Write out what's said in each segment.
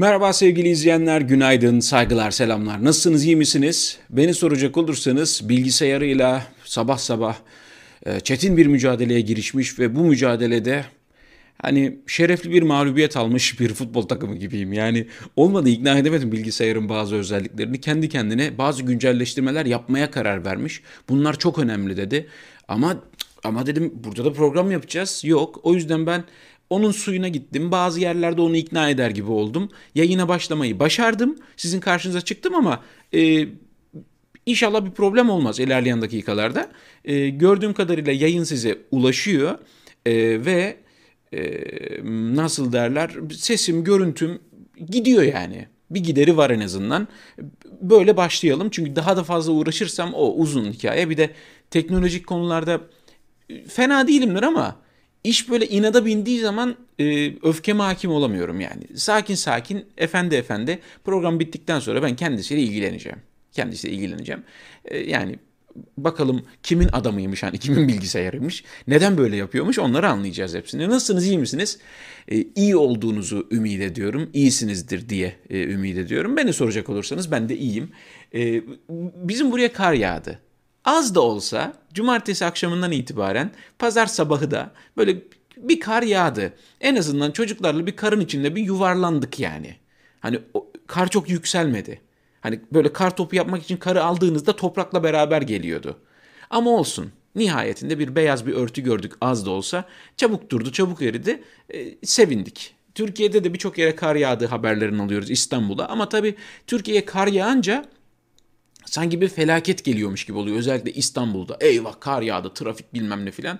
Merhaba sevgili izleyenler, günaydın, saygılar, selamlar. Nasılsınız, iyi misiniz? Beni soracak olursanız bilgisayarıyla sabah sabah e, çetin bir mücadeleye girişmiş ve bu mücadelede hani şerefli bir mağlubiyet almış bir futbol takımı gibiyim. Yani olmadı ikna edemedim bilgisayarın bazı özelliklerini. Kendi kendine bazı güncelleştirmeler yapmaya karar vermiş. Bunlar çok önemli dedi. Ama ama dedim burada da program yapacağız. Yok. O yüzden ben onun suyuna gittim. Bazı yerlerde onu ikna eder gibi oldum. Yayına başlamayı başardım. Sizin karşınıza çıktım ama e, inşallah bir problem olmaz ilerleyen dakikalarda. E, gördüğüm kadarıyla yayın size ulaşıyor e, ve e, nasıl derler sesim, görüntüm gidiyor yani. Bir gideri var en azından. Böyle başlayalım çünkü daha da fazla uğraşırsam o uzun hikaye. Bir de teknolojik konularda fena değilimdir ama İş böyle inada bindiği zaman e, öfkeme hakim olamıyorum yani. Sakin sakin, efendi efendi program bittikten sonra ben kendisiyle ilgileneceğim. Kendisiyle ilgileneceğim. E, yani bakalım kimin adamıymış hani kimin bilgisayarıymış. Neden böyle yapıyormuş onları anlayacağız hepsini. Nasılsınız iyi misiniz? E, iyi olduğunuzu ümit ediyorum. İyisinizdir diye e, ümit ediyorum. Beni soracak olursanız ben de iyiyim. E, bizim buraya kar yağdı. Az da olsa cumartesi akşamından itibaren pazar sabahı da böyle bir kar yağdı. En azından çocuklarla bir karın içinde bir yuvarlandık yani. Hani o, kar çok yükselmedi. Hani böyle kar topu yapmak için karı aldığınızda toprakla beraber geliyordu. Ama olsun. Nihayetinde bir beyaz bir örtü gördük az da olsa. Çabuk durdu, çabuk eridi. E, sevindik. Türkiye'de de birçok yere kar yağdığı haberlerini alıyoruz İstanbul'a. Ama tabii Türkiye'ye kar yağınca sanki bir felaket geliyormuş gibi oluyor. Özellikle İstanbul'da eyvah kar yağdı trafik bilmem ne filan.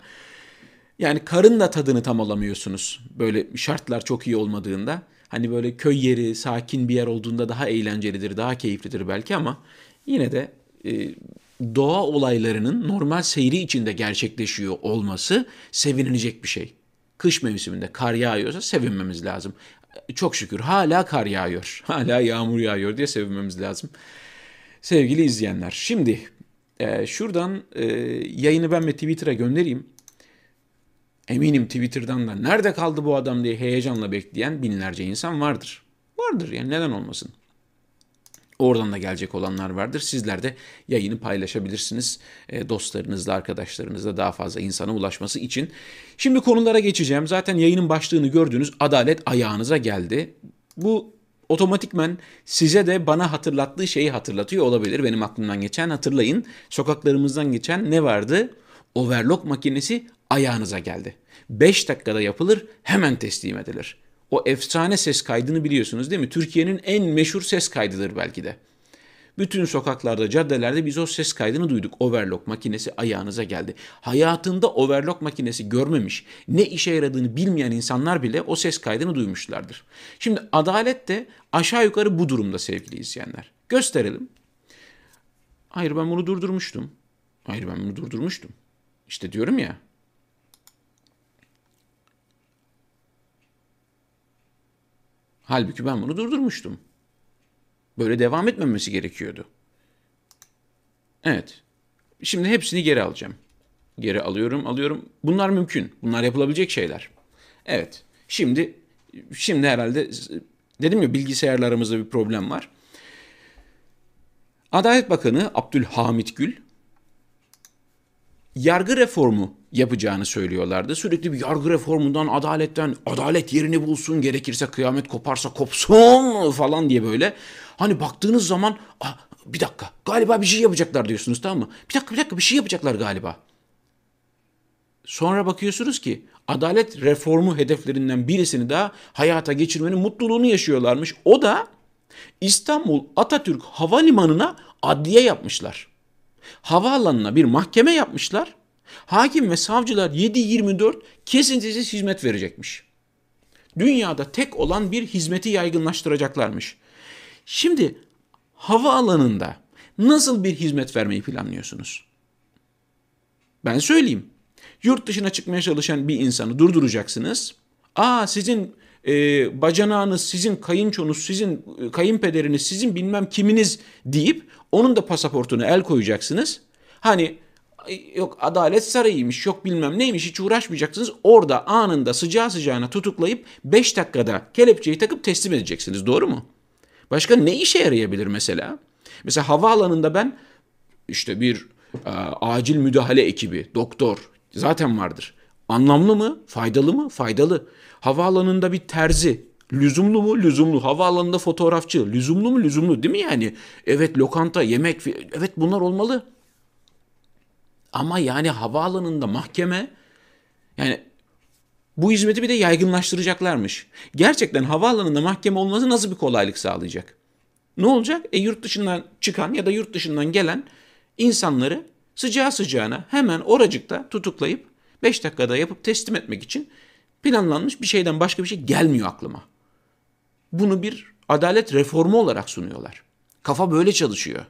Yani karın da tadını tam alamıyorsunuz. Böyle şartlar çok iyi olmadığında. Hani böyle köy yeri, sakin bir yer olduğunda daha eğlencelidir, daha keyiflidir belki ama yine de e, doğa olaylarının normal seyri içinde gerçekleşiyor olması sevinilecek bir şey. Kış mevsiminde kar yağıyorsa sevinmemiz lazım. Çok şükür hala kar yağıyor, hala yağmur yağıyor diye sevinmemiz lazım. Sevgili izleyenler, şimdi e, şuradan e, yayını ben ve Twitter'a göndereyim. Eminim Twitter'dan da nerede kaldı bu adam diye heyecanla bekleyen binlerce insan vardır. Vardır yani neden olmasın. Oradan da gelecek olanlar vardır. Sizler de yayını paylaşabilirsiniz e, dostlarınızla, arkadaşlarınızla daha fazla insana ulaşması için. Şimdi konulara geçeceğim. Zaten yayının başlığını gördüğünüz adalet ayağınıza geldi. Bu otomatikmen size de bana hatırlattığı şeyi hatırlatıyor olabilir. Benim aklımdan geçen hatırlayın. Sokaklarımızdan geçen ne vardı? Overlock makinesi ayağınıza geldi. 5 dakikada yapılır, hemen teslim edilir. O efsane ses kaydını biliyorsunuz değil mi? Türkiye'nin en meşhur ses kaydıdır belki de. Bütün sokaklarda, caddelerde biz o ses kaydını duyduk. Overlock makinesi ayağınıza geldi. Hayatında overlock makinesi görmemiş, ne işe yaradığını bilmeyen insanlar bile o ses kaydını duymuşlardır. Şimdi adalet de aşağı yukarı bu durumda sevgili izleyenler. Gösterelim. Hayır ben bunu durdurmuştum. Hayır ben bunu durdurmuştum. İşte diyorum ya. Halbuki ben bunu durdurmuştum. Böyle devam etmemesi gerekiyordu. Evet. Şimdi hepsini geri alacağım. Geri alıyorum, alıyorum. Bunlar mümkün. Bunlar yapılabilecek şeyler. Evet. Şimdi şimdi herhalde dedim ya bilgisayarlarımızda bir problem var. Adalet Bakanı Abdülhamit Gül yargı reformu yapacağını söylüyorlardı. Sürekli bir yargı reformundan, adaletten, adalet yerini bulsun, gerekirse kıyamet koparsa kopsun falan diye böyle. Hani baktığınız zaman ah, bir dakika galiba bir şey yapacaklar diyorsunuz tamam mı? Bir dakika bir dakika bir şey yapacaklar galiba. Sonra bakıyorsunuz ki adalet reformu hedeflerinden birisini daha hayata geçirmenin mutluluğunu yaşıyorlarmış. O da İstanbul Atatürk Havalimanı'na adliye yapmışlar. Havaalanına bir mahkeme yapmışlar Hakim ve savcılar 7-24 kesintisiz hizmet verecekmiş. Dünyada tek olan bir hizmeti yaygınlaştıracaklarmış. Şimdi hava alanında nasıl bir hizmet vermeyi planlıyorsunuz? Ben söyleyeyim. Yurt dışına çıkmaya çalışan bir insanı durduracaksınız. Aa sizin e, bacanağınız, sizin kayınçonuz, sizin e, kayınpederiniz, sizin bilmem kiminiz deyip onun da pasaportuna el koyacaksınız. Hani yok adalet sarayıymış yok bilmem neymiş hiç uğraşmayacaksınız. Orada anında sıcağı sıcağına tutuklayıp 5 dakikada kelepçeyi takıp teslim edeceksiniz doğru mu? Başka ne işe yarayabilir mesela? Mesela havaalanında ben işte bir e, acil müdahale ekibi, doktor zaten vardır. Anlamlı mı? Faydalı mı? Faydalı. Havaalanında bir terzi, Lüzumlu mu? Lüzumlu. Havaalanında fotoğrafçı. Lüzumlu mu? Lüzumlu. Değil mi yani? Evet lokanta, yemek. Evet bunlar olmalı. Ama yani havaalanında mahkeme yani bu hizmeti bir de yaygınlaştıracaklarmış. Gerçekten havaalanında mahkeme olması nasıl bir kolaylık sağlayacak? Ne olacak? E yurt dışından çıkan ya da yurt dışından gelen insanları sıcağı sıcağına hemen oracıkta tutuklayıp 5 dakikada yapıp teslim etmek için planlanmış bir şeyden başka bir şey gelmiyor aklıma. Bunu bir adalet reformu olarak sunuyorlar. Kafa böyle çalışıyor.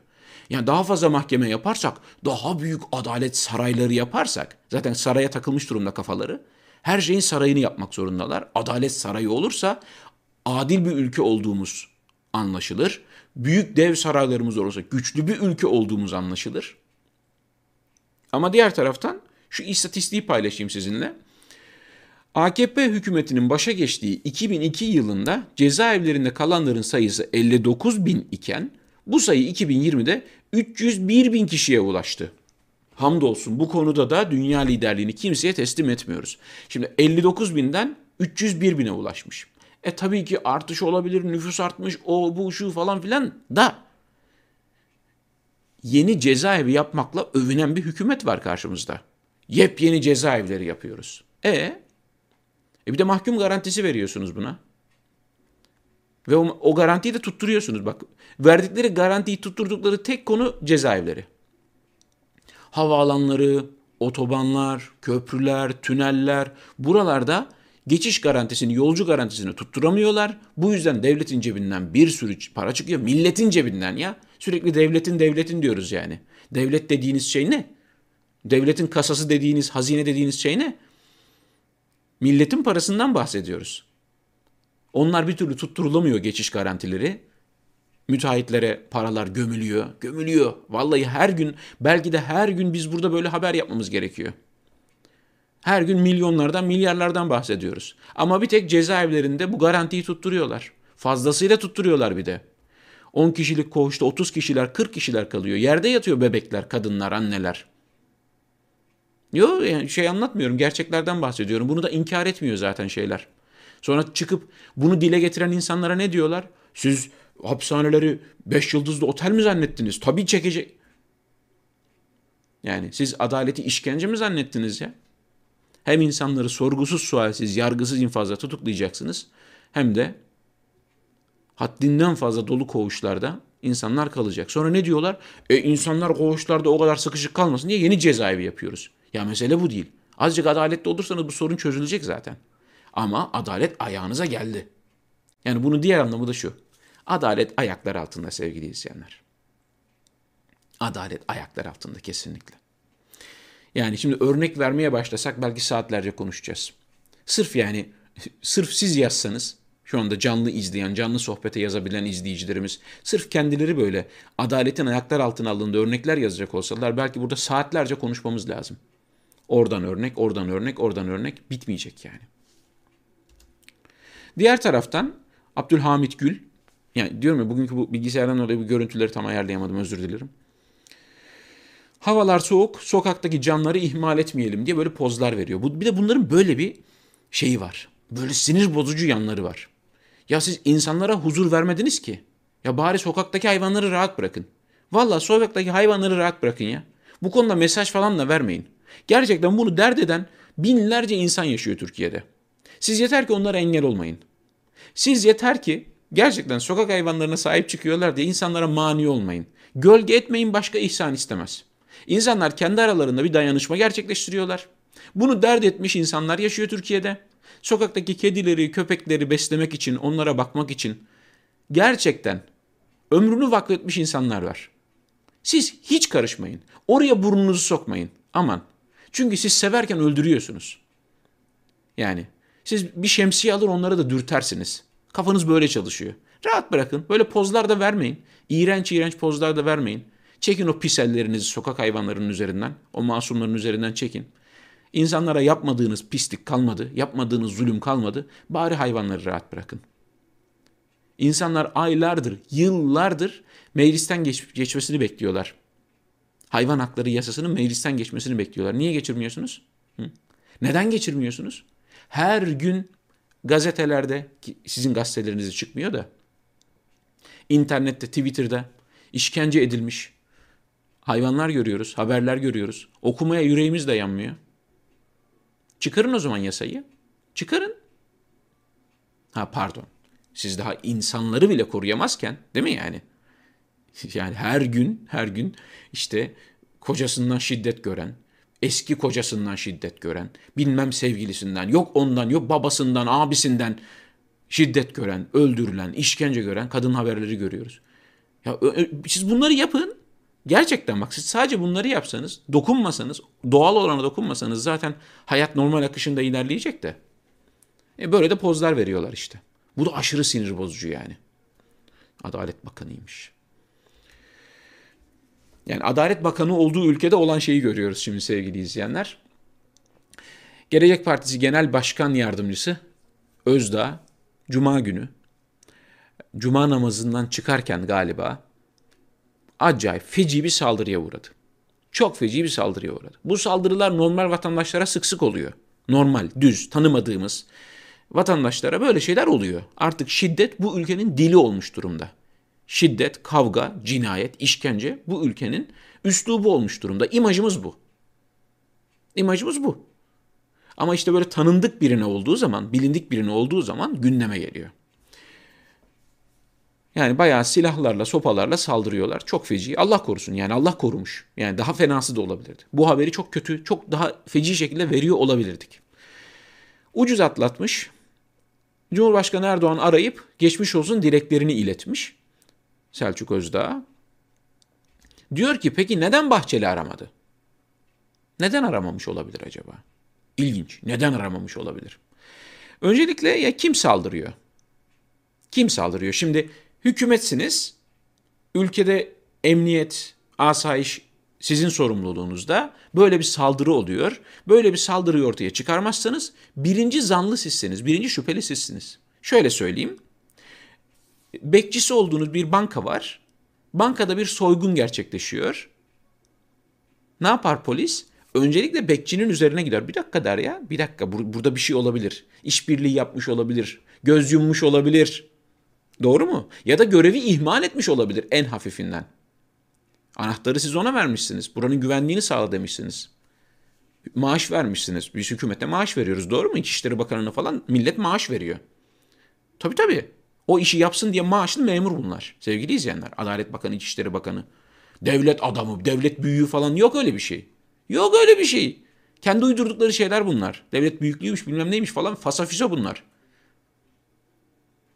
Yani daha fazla mahkeme yaparsak, daha büyük adalet sarayları yaparsak, zaten saraya takılmış durumda kafaları. Her şeyin sarayını yapmak zorundalar. Adalet sarayı olursa adil bir ülke olduğumuz anlaşılır. Büyük dev saraylarımız olursa güçlü bir ülke olduğumuz anlaşılır. Ama diğer taraftan şu istatistiği paylaşayım sizinle. AKP hükümetinin başa geçtiği 2002 yılında cezaevlerinde kalanların sayısı 59 bin iken bu sayı 2020'de 301 bin kişiye ulaştı. Hamdolsun bu konuda da dünya liderliğini kimseye teslim etmiyoruz. Şimdi 59 binden 301 bine ulaşmış. E tabii ki artış olabilir, nüfus artmış, o bu şu falan filan da yeni cezaevi yapmakla övünen bir hükümet var karşımızda. Yepyeni cezaevleri yapıyoruz. E e bir de mahkum garantisi veriyorsunuz buna. Ve o, o garantiyi de tutturuyorsunuz. Bak verdikleri garantiyi tutturdukları tek konu cezaevleri. Havaalanları, otobanlar, köprüler, tüneller buralarda geçiş garantisini, yolcu garantisini tutturamıyorlar. Bu yüzden devletin cebinden bir sürü para çıkıyor. Milletin cebinden ya. Sürekli devletin devletin diyoruz yani. Devlet dediğiniz şey ne? Devletin kasası dediğiniz, hazine dediğiniz şey ne? Milletin parasından bahsediyoruz. Onlar bir türlü tutturulamıyor geçiş garantileri. Müteahhitlere paralar gömülüyor, gömülüyor. Vallahi her gün, belki de her gün biz burada böyle haber yapmamız gerekiyor. Her gün milyonlardan, milyarlardan bahsediyoruz. Ama bir tek cezaevlerinde bu garantiyi tutturuyorlar. Fazlasıyla tutturuyorlar bir de. 10 kişilik koğuşta 30 kişiler, 40 kişiler kalıyor. Yerde yatıyor bebekler, kadınlar, anneler. Yok yani şey anlatmıyorum. Gerçeklerden bahsediyorum. Bunu da inkar etmiyor zaten şeyler. Sonra çıkıp bunu dile getiren insanlara ne diyorlar? Siz hapishaneleri 5 yıldızlı otel mi zannettiniz? Tabii çekecek. Yani siz adaleti işkence mi zannettiniz ya? Hem insanları sorgusuz sualsiz, yargısız infazla tutuklayacaksınız hem de haddinden fazla dolu koğuşlarda insanlar kalacak. Sonra ne diyorlar? E insanlar koğuşlarda o kadar sıkışık kalmasın diye yeni cezaevi yapıyoruz. Ya mesele bu değil. Azıcık adaletli olursanız bu sorun çözülecek zaten. Ama adalet ayağınıza geldi. Yani bunun diğer anlamı da şu. Adalet ayaklar altında sevgili izleyenler. Adalet ayaklar altında kesinlikle. Yani şimdi örnek vermeye başlasak belki saatlerce konuşacağız. Sırf yani sırf siz yazsanız şu anda canlı izleyen, canlı sohbete yazabilen izleyicilerimiz sırf kendileri böyle adaletin ayaklar altına alındığı örnekler yazacak olsalar belki burada saatlerce konuşmamız lazım. Oradan örnek, oradan örnek, oradan örnek bitmeyecek yani. Diğer taraftan Abdülhamit Gül, yani diyorum ya bugünkü bu bilgisayardan dolayı bu görüntüleri tam ayarlayamadım özür dilerim. Havalar soğuk, sokaktaki canları ihmal etmeyelim diye böyle pozlar veriyor. Bir de bunların böyle bir şeyi var. Böyle sinir bozucu yanları var. Ya siz insanlara huzur vermediniz ki. Ya bari sokaktaki hayvanları rahat bırakın. Valla sokaktaki hayvanları rahat bırakın ya. Bu konuda mesaj falan da vermeyin. Gerçekten bunu dert eden binlerce insan yaşıyor Türkiye'de. Siz yeter ki onlara engel olmayın. Siz yeter ki gerçekten sokak hayvanlarına sahip çıkıyorlar diye insanlara mani olmayın. Gölge etmeyin başka ihsan istemez. İnsanlar kendi aralarında bir dayanışma gerçekleştiriyorlar. Bunu dert etmiş insanlar yaşıyor Türkiye'de. Sokaktaki kedileri, köpekleri beslemek için, onlara bakmak için gerçekten ömrünü vakfetmiş insanlar var. Siz hiç karışmayın. Oraya burnunuzu sokmayın. Aman. Çünkü siz severken öldürüyorsunuz. Yani siz bir şemsiye alır onları da dürtersiniz. Kafanız böyle çalışıyor. Rahat bırakın. Böyle pozlar da vermeyin. İğrenç iğrenç pozlar da vermeyin. Çekin o pis ellerinizi sokak hayvanlarının üzerinden, o masumların üzerinden çekin. İnsanlara yapmadığınız pislik kalmadı, yapmadığınız zulüm kalmadı. Bari hayvanları rahat bırakın. İnsanlar aylardır, yıllardır meclisten geç, geçmesini bekliyorlar. Hayvan hakları yasasının meclisten geçmesini bekliyorlar. Niye geçirmiyorsunuz? Hı? Neden geçirmiyorsunuz? Her gün gazetelerde, sizin gazetelerinizi çıkmıyor da, internette, Twitter'da işkence edilmiş hayvanlar görüyoruz, haberler görüyoruz. Okumaya yüreğimiz de yanmıyor. Çıkarın o zaman yasayı. Çıkarın. Ha pardon. Siz daha insanları bile koruyamazken değil mi yani? Yani her gün her gün işte kocasından şiddet gören, eski kocasından şiddet gören, bilmem sevgilisinden, yok ondan, yok babasından, abisinden şiddet gören, öldürülen, işkence gören kadın haberleri görüyoruz. Ya siz bunları yapın. Gerçekten bak siz sadece bunları yapsanız, dokunmasanız, doğal olana dokunmasanız zaten hayat normal akışında ilerleyecek de. E böyle de pozlar veriyorlar işte. Bu da aşırı sinir bozucu yani. Adalet Bakanıymış. Yani Adalet Bakanı olduğu ülkede olan şeyi görüyoruz şimdi sevgili izleyenler. Gelecek Partisi Genel Başkan Yardımcısı Özdağ Cuma günü Cuma namazından çıkarken galiba acayip feci bir saldırıya uğradı. Çok feci bir saldırıya uğradı. Bu saldırılar normal vatandaşlara sık sık oluyor. Normal, düz, tanımadığımız vatandaşlara böyle şeyler oluyor. Artık şiddet bu ülkenin dili olmuş durumda. Şiddet, kavga, cinayet, işkence bu ülkenin üslubu olmuş durumda. İmajımız bu. İmajımız bu. Ama işte böyle tanındık birine olduğu zaman, bilindik birine olduğu zaman gündeme geliyor. Yani bayağı silahlarla, sopalarla saldırıyorlar. Çok feci. Allah korusun yani Allah korumuş. Yani daha fenası da olabilirdi. Bu haberi çok kötü, çok daha feci şekilde veriyor olabilirdik. Ucuz atlatmış. Cumhurbaşkanı Erdoğan arayıp geçmiş olsun dileklerini iletmiş. Selçuk Özdağ. Diyor ki peki neden Bahçeli aramadı? Neden aramamış olabilir acaba? İlginç. Neden aramamış olabilir? Öncelikle ya kim saldırıyor? Kim saldırıyor? Şimdi hükümetsiniz. Ülkede emniyet, asayiş sizin sorumluluğunuzda böyle bir saldırı oluyor. Böyle bir saldırıyı ortaya çıkarmazsanız birinci zanlı sizsiniz, birinci şüpheli sizsiniz. Şöyle söyleyeyim. Bekçisi olduğunuz bir banka var. Bankada bir soygun gerçekleşiyor. Ne yapar polis? Öncelikle bekçinin üzerine gider. Bir dakika der ya. Bir dakika bur- burada bir şey olabilir. İşbirliği yapmış olabilir. Göz yummuş olabilir. Doğru mu? Ya da görevi ihmal etmiş olabilir en hafifinden. Anahtarı siz ona vermişsiniz. Buranın güvenliğini sağla demişsiniz. Maaş vermişsiniz. Biz hükümete maaş veriyoruz. Doğru mu? İçişleri Bakanı'na falan millet maaş veriyor. Tabii tabii. O işi yapsın diye maaşlı memur bunlar. Sevgili izleyenler. Adalet Bakanı, İçişleri Bakanı. Devlet adamı, devlet büyüğü falan yok öyle bir şey. Yok öyle bir şey. Kendi uydurdukları şeyler bunlar. Devlet büyüklüğüymüş bilmem neymiş falan fasafiso bunlar.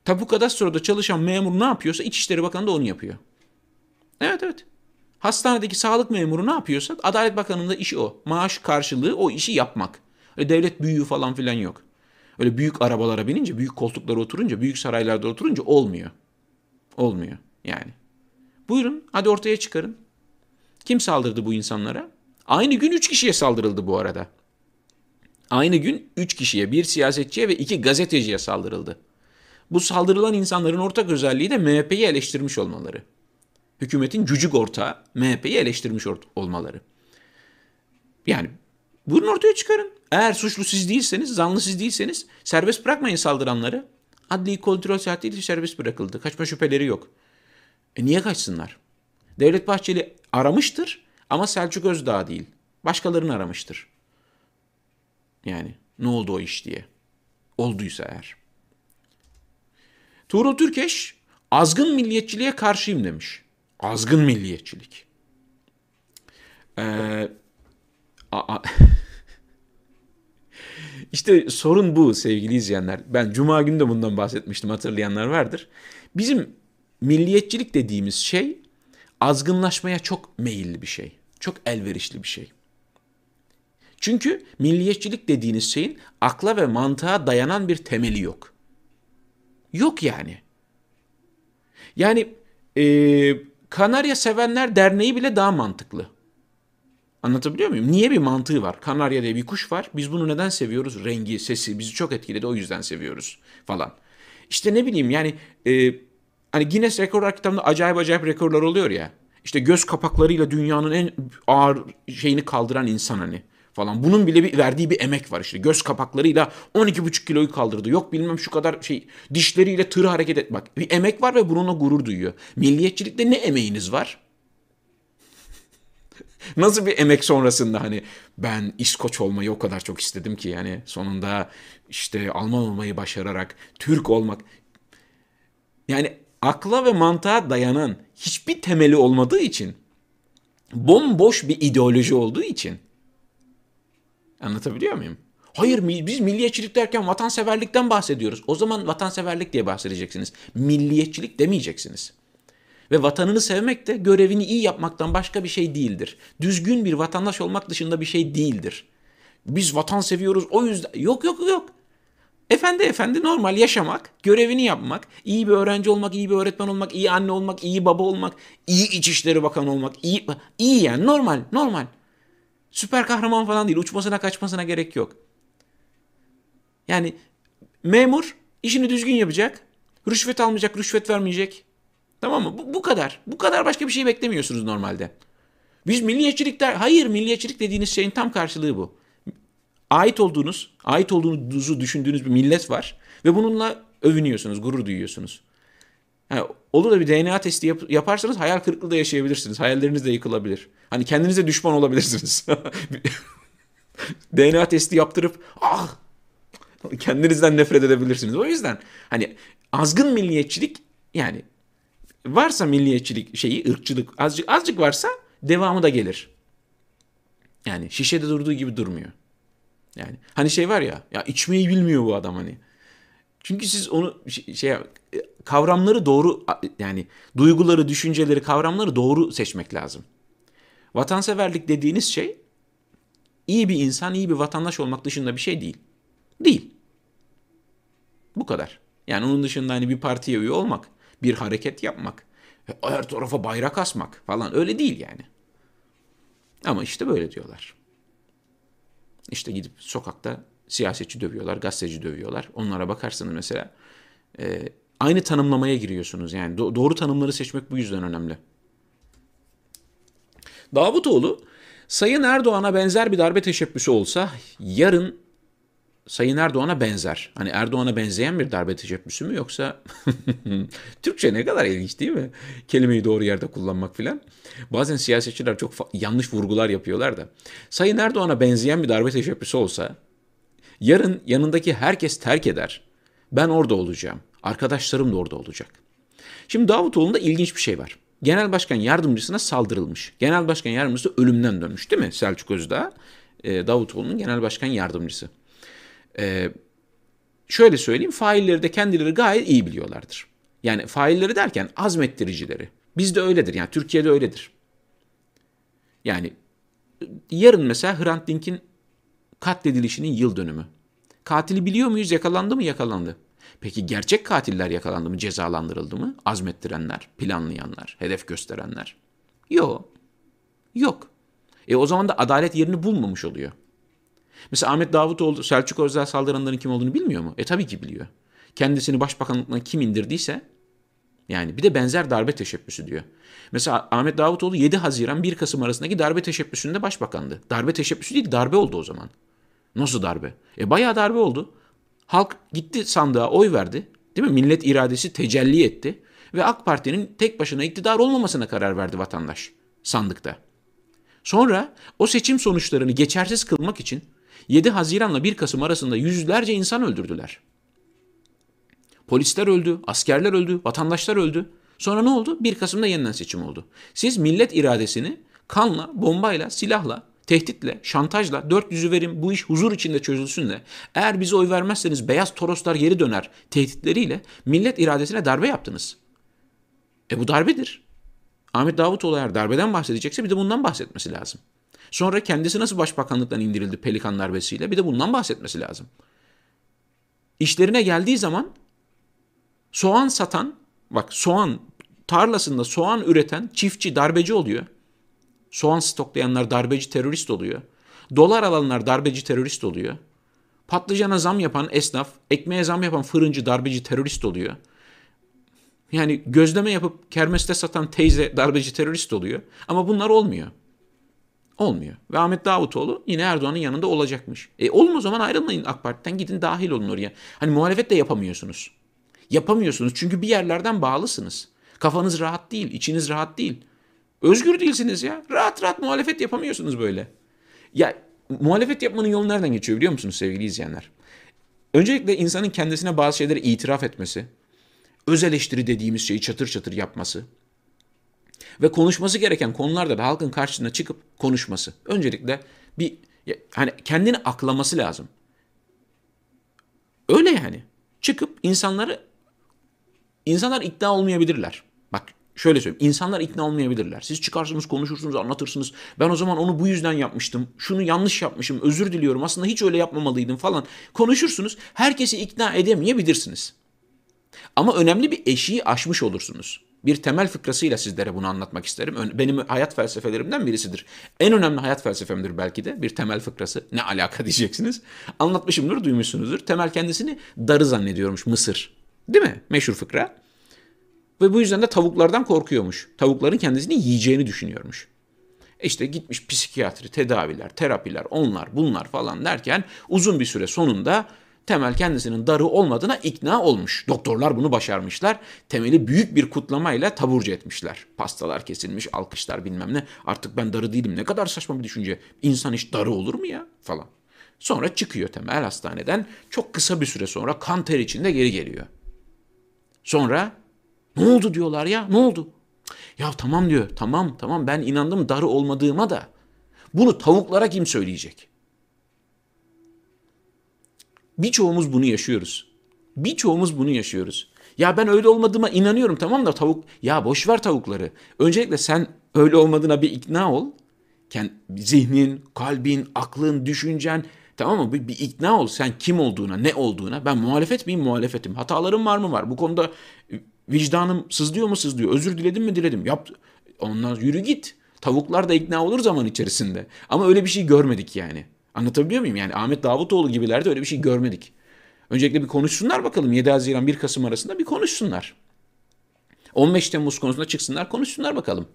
Tapu kadastroda çalışan memur ne yapıyorsa İçişleri Bakanı da onu yapıyor. Evet evet. Hastanedeki sağlık memuru ne yapıyorsa Adalet Bakanı'nın da işi o. Maaş karşılığı o işi yapmak. Öyle devlet büyüğü falan filan yok. Öyle büyük arabalara binince, büyük koltuklara oturunca, büyük saraylarda oturunca olmuyor. Olmuyor yani. Buyurun hadi ortaya çıkarın. Kim saldırdı bu insanlara? Aynı gün üç kişiye saldırıldı bu arada. Aynı gün üç kişiye, bir siyasetçiye ve iki gazeteciye saldırıldı. Bu saldırılan insanların ortak özelliği de MHP'yi eleştirmiş olmaları. Hükümetin cücük ortağı MHP'yi eleştirmiş olmaları. Yani buyurun ortaya çıkarın. Eğer suçlu siz değilseniz, zanlı siz değilseniz serbest bırakmayın saldıranları. Adli kontrol saatiyle serbest bırakıldı. Kaçma şüpheleri yok. E niye kaçsınlar? Devlet Bahçeli aramıştır ama Selçuk Özdağ değil. Başkalarını aramıştır. Yani ne oldu o iş diye. Olduysa eğer. Tuğrul Türkeş azgın milliyetçiliğe karşıyım demiş. Azgın milliyetçilik. Ee, işte sorun bu sevgili izleyenler. Ben cuma günü de bundan bahsetmiştim hatırlayanlar vardır. Bizim milliyetçilik dediğimiz şey azgınlaşmaya çok meyilli bir şey. Çok elverişli bir şey. Çünkü milliyetçilik dediğiniz şeyin akla ve mantığa dayanan bir temeli yok. Yok yani. Yani e, Kanarya Sevenler Derneği bile daha mantıklı. Anlatabiliyor muyum? Niye bir mantığı var? Kanarya diye bir kuş var. Biz bunu neden seviyoruz? Rengi, sesi bizi çok etkiledi o yüzden seviyoruz falan. İşte ne bileyim yani e, hani Guinness Rekorlar kitabında acayip acayip rekorlar oluyor ya. İşte göz kapaklarıyla dünyanın en ağır şeyini kaldıran insan hani falan. Bunun bile bir verdiği bir emek var işte. Göz kapaklarıyla 12,5 kiloyu kaldırdı. Yok bilmem şu kadar şey dişleriyle tır hareket et. Bak bir emek var ve bununla gurur duyuyor. Milliyetçilikte ne emeğiniz var? Nasıl bir emek sonrasında hani ben İskoç olmayı o kadar çok istedim ki yani sonunda işte Alman olmayı başararak Türk olmak yani akla ve mantığa dayanan hiçbir temeli olmadığı için bomboş bir ideoloji olduğu için anlatabiliyor muyum? Hayır biz milliyetçilik derken vatanseverlikten bahsediyoruz. O zaman vatanseverlik diye bahsedeceksiniz. Milliyetçilik demeyeceksiniz. Ve vatanını sevmek de görevini iyi yapmaktan başka bir şey değildir. Düzgün bir vatandaş olmak dışında bir şey değildir. Biz vatan seviyoruz o yüzden. Yok yok yok. Efendi efendi normal yaşamak, görevini yapmak, iyi bir öğrenci olmak, iyi bir öğretmen olmak, iyi anne olmak, iyi baba olmak, iyi İçişleri Bakanı olmak, iyi, iyi yani normal, normal. Süper kahraman falan değil, uçmasına kaçmasına gerek yok. Yani memur işini düzgün yapacak, rüşvet almayacak, rüşvet vermeyecek. Tamam mı? Bu, bu kadar. Bu kadar başka bir şey beklemiyorsunuz normalde. Biz milliyetçilik der, hayır milliyetçilik dediğiniz şeyin tam karşılığı bu ait olduğunuz, ait olduğunuzu düşündüğünüz bir millet var ve bununla övünüyorsunuz, gurur duyuyorsunuz. Yani olur da bir DNA testi yap- yaparsanız hayal kırıklığı da yaşayabilirsiniz. Hayalleriniz de yıkılabilir. Hani kendinize düşman olabilirsiniz. DNA testi yaptırıp ah kendinizden nefret edebilirsiniz. O yüzden hani azgın milliyetçilik yani varsa milliyetçilik şeyi ırkçılık azıcık azıcık varsa devamı da gelir. Yani şişede durduğu gibi durmuyor. Yani hani şey var ya ya içmeyi bilmiyor bu adam hani. Çünkü siz onu şey, şey kavramları doğru yani duyguları, düşünceleri, kavramları doğru seçmek lazım. Vatanseverlik dediğiniz şey iyi bir insan, iyi bir vatandaş olmak dışında bir şey değil. Değil. Bu kadar. Yani onun dışında hani bir partiye üye olmak, bir hareket yapmak, her tarafa bayrak asmak falan öyle değil yani. Ama işte böyle diyorlar. İşte gidip sokakta siyasetçi dövüyorlar, gazeteci dövüyorlar. Onlara bakarsanız mesela e, aynı tanımlamaya giriyorsunuz. Yani do- doğru tanımları seçmek bu yüzden önemli. Davutoğlu Sayın Erdoğan'a benzer bir darbe teşebbüsü olsa yarın Sayın Erdoğan'a benzer. Hani Erdoğan'a benzeyen bir darbe teşebbüsü mü yoksa Türkçe ne kadar ilginç değil mi? Kelimeyi doğru yerde kullanmak filan. Bazen siyasetçiler çok yanlış vurgular yapıyorlar da. Sayın Erdoğan'a benzeyen bir darbe teşebbüsü olsa yarın yanındaki herkes terk eder. Ben orada olacağım. Arkadaşlarım da orada olacak. Şimdi Davutoğlu'nda ilginç bir şey var. Genel Başkan Yardımcısına saldırılmış. Genel Başkan Yardımcısı ölümden dönmüş değil mi? Selçuk Özdağ, e, Davutoğlu'nun Genel Başkan Yardımcısı. Ee, şöyle söyleyeyim failleri de kendileri gayet iyi biliyorlardır. Yani failleri derken azmettiricileri. Bizde öyledir yani Türkiye'de öyledir. Yani yarın mesela Hrant Dink'in katledilişinin yıl dönümü. Katili biliyor muyuz? Yakalandı mı? Yakalandı. Peki gerçek katiller yakalandı mı? Cezalandırıldı mı? Azmettirenler, planlayanlar, hedef gösterenler. Yok. Yok. E o zaman da adalet yerini bulmamış oluyor. Mesela Ahmet Davutoğlu Selçuk Özel saldıranların kim olduğunu bilmiyor mu? E tabii ki biliyor. Kendisini başbakanlıktan kim indirdiyse yani bir de benzer darbe teşebbüsü diyor. Mesela Ahmet Davutoğlu 7 Haziran 1 Kasım arasındaki darbe teşebbüsünde başbakandı. Darbe teşebbüsü değil darbe oldu o zaman. Nasıl darbe? E bayağı darbe oldu. Halk gitti sandığa oy verdi. Değil mi? Millet iradesi tecelli etti. Ve AK Parti'nin tek başına iktidar olmamasına karar verdi vatandaş sandıkta. Sonra o seçim sonuçlarını geçersiz kılmak için 7 Haziran'la 1 Kasım arasında yüzlerce insan öldürdüler. Polisler öldü, askerler öldü, vatandaşlar öldü. Sonra ne oldu? 1 Kasım'da yeniden seçim oldu. Siz millet iradesini kanla, bombayla, silahla, tehditle, şantajla 400'ü verin bu iş huzur içinde çözülsün de eğer bize oy vermezseniz beyaz toroslar geri döner tehditleriyle millet iradesine darbe yaptınız. E bu darbedir. Ahmet Davutoğlu eğer darbeden bahsedecekse bir de bundan bahsetmesi lazım. Sonra kendisi nasıl başbakanlıktan indirildi pelikan darbesiyle bir de bundan bahsetmesi lazım. İşlerine geldiği zaman soğan satan, bak soğan tarlasında soğan üreten çiftçi darbeci oluyor. Soğan stoklayanlar darbeci terörist oluyor. Dolar alanlar darbeci terörist oluyor. Patlıcana zam yapan esnaf, ekmeğe zam yapan fırıncı darbeci terörist oluyor. Yani gözleme yapıp kermeste satan teyze darbeci terörist oluyor. Ama bunlar olmuyor. Olmuyor. Ve Ahmet Davutoğlu yine Erdoğan'ın yanında olacakmış. E olun o zaman ayrılmayın AK Parti'den gidin dahil olun oraya. Hani muhalefet de yapamıyorsunuz. Yapamıyorsunuz çünkü bir yerlerden bağlısınız. Kafanız rahat değil, içiniz rahat değil. Özgür değilsiniz ya. Rahat rahat muhalefet yapamıyorsunuz böyle. Ya muhalefet yapmanın yolu nereden geçiyor biliyor musunuz sevgili izleyenler? Öncelikle insanın kendisine bazı şeyleri itiraf etmesi, öz eleştiri dediğimiz şeyi çatır çatır yapması ve konuşması gereken konularda da halkın karşısına çıkıp konuşması. Öncelikle bir hani kendini aklaması lazım. Öyle yani. Çıkıp insanları insanlar ikna olmayabilirler. Bak şöyle söyleyeyim. İnsanlar ikna olmayabilirler. Siz çıkarsınız, konuşursunuz, anlatırsınız. Ben o zaman onu bu yüzden yapmıştım. Şunu yanlış yapmışım. Özür diliyorum. Aslında hiç öyle yapmamalıydım falan. Konuşursunuz. Herkesi ikna edemeyebilirsiniz. Ama önemli bir eşiği aşmış olursunuz. Bir temel fıkrasıyla sizlere bunu anlatmak isterim. Benim hayat felsefelerimden birisidir. En önemli hayat felsefemdir belki de bir temel fıkrası. Ne alaka diyeceksiniz. Anlatmışımdır, duymuşsunuzdur. Temel kendisini darı zannediyormuş Mısır. Değil mi? Meşhur fıkra. Ve bu yüzden de tavuklardan korkuyormuş. Tavukların kendisini yiyeceğini düşünüyormuş. İşte gitmiş psikiyatri, tedaviler, terapiler, onlar bunlar falan derken uzun bir süre sonunda Temel kendisinin darı olmadığına ikna olmuş. Doktorlar bunu başarmışlar. Temel'i büyük bir kutlamayla taburcu etmişler. Pastalar kesilmiş, alkışlar bilmem ne. Artık ben darı değilim. Ne kadar saçma bir düşünce. İnsan hiç darı olur mu ya? Falan. Sonra çıkıyor Temel hastaneden. Çok kısa bir süre sonra kan ter içinde geri geliyor. Sonra ne oldu diyorlar ya ne oldu? Ya tamam diyor tamam tamam ben inandım darı olmadığıma da bunu tavuklara kim söyleyecek? Birçoğumuz bunu yaşıyoruz. Birçoğumuz bunu yaşıyoruz. Ya ben öyle olmadığıma inanıyorum tamam da tavuk ya boş ver tavukları. Öncelikle sen öyle olmadığına bir ikna ol. Kend, zihnin, kalbin, aklın, düşüncen tamam mı? Bir, bir ikna ol sen kim olduğuna, ne olduğuna. Ben muhalefet miyim? Muhalefetim. Hatalarım var mı? Var. Bu konuda vicdanım sızlıyor mu? Sızlıyor. Özür diledim mi? Diledim. Yap. Ondan yürü git. Tavuklar da ikna olur zaman içerisinde. Ama öyle bir şey görmedik yani. Anlatabiliyor muyum? Yani Ahmet Davutoğlu gibilerde öyle bir şey görmedik. Öncelikle bir konuşsunlar bakalım 7 Haziran 1 Kasım arasında bir konuşsunlar. 15 Temmuz konusunda çıksınlar konuşsunlar bakalım.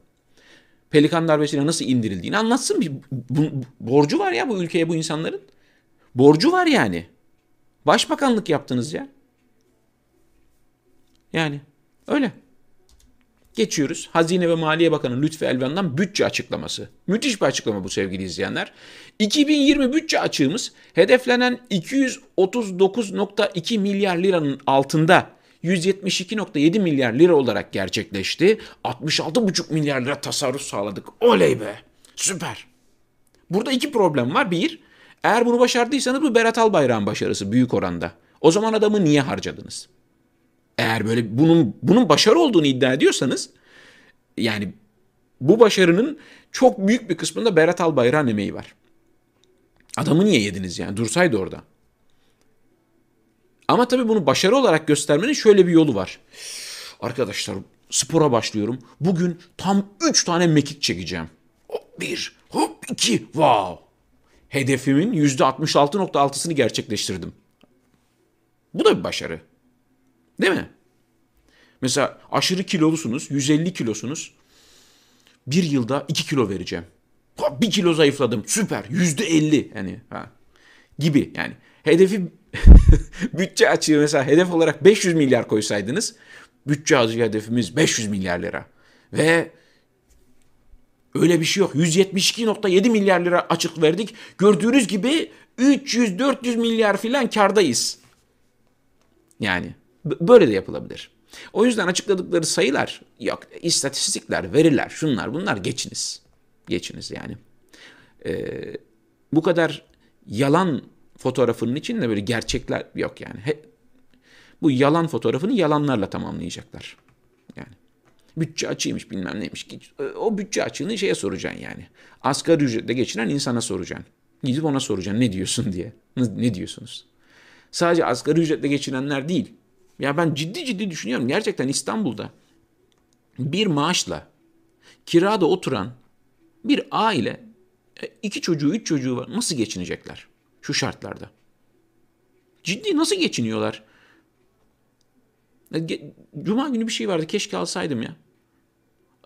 Pelikan darbesiyle nasıl indirildiğini anlatsın. Bir bu, borcu var ya bu ülkeye bu insanların. Borcu var yani. Başbakanlık yaptınız ya. Yani öyle. Geçiyoruz. Hazine ve Maliye Bakanı Lütfi Elvan'dan bütçe açıklaması. Müthiş bir açıklama bu sevgili izleyenler. 2020 bütçe açığımız hedeflenen 239.2 milyar liranın altında 172.7 milyar lira olarak gerçekleşti. 66.5 milyar lira tasarruf sağladık. Oley be! Süper. Burada iki problem var. Bir, eğer bunu başardıysanız bu Berat Albayrak'ın başarısı büyük oranda. O zaman adamı niye harcadınız? Eğer böyle bunun bunun başarı olduğunu iddia ediyorsanız yani bu başarının çok büyük bir kısmında Berat Albayrak'ın emeği var. Adamı niye yediniz yani? Dursaydı orada. Ama tabii bunu başarı olarak göstermenin şöyle bir yolu var. Arkadaşlar spora başlıyorum. Bugün tam 3 tane mekik çekeceğim. Hop 1, hop 2, wow. Hedefimin %66.6'sını gerçekleştirdim. Bu da bir başarı. Değil mi? Mesela aşırı kilolusunuz, 150 kilosunuz. Bir yılda 2 kilo vereceğim. Ha, bir kilo zayıfladım, süper, yüzde 50 yani ha. gibi yani. Hedefi bütçe açığı mesela hedef olarak 500 milyar koysaydınız bütçe açığı hedefimiz 500 milyar lira. Ve öyle bir şey yok. 172.7 milyar lira açık verdik. Gördüğünüz gibi 300-400 milyar filan kardayız. Yani Böyle de yapılabilir. O yüzden açıkladıkları sayılar yok. istatistikler, veriler, şunlar bunlar geçiniz. Geçiniz yani. Ee, bu kadar yalan fotoğrafının içinde böyle gerçekler yok yani. He, bu yalan fotoğrafını yalanlarla tamamlayacaklar. Yani bütçe açıymış bilmem neymiş. O bütçe açığını şeye soracaksın yani. Asgari ücretle geçinen insana soracaksın. Gidip ona soracaksın ne diyorsun diye. Ne diyorsunuz? Sadece asgari ücretle geçinenler değil. Ya ben ciddi ciddi düşünüyorum. Gerçekten İstanbul'da bir maaşla kirada oturan bir aile e, iki çocuğu, üç çocuğu var. Nasıl geçinecekler şu şartlarda? Ciddi nasıl geçiniyorlar? E, Cuma günü bir şey vardı keşke alsaydım ya.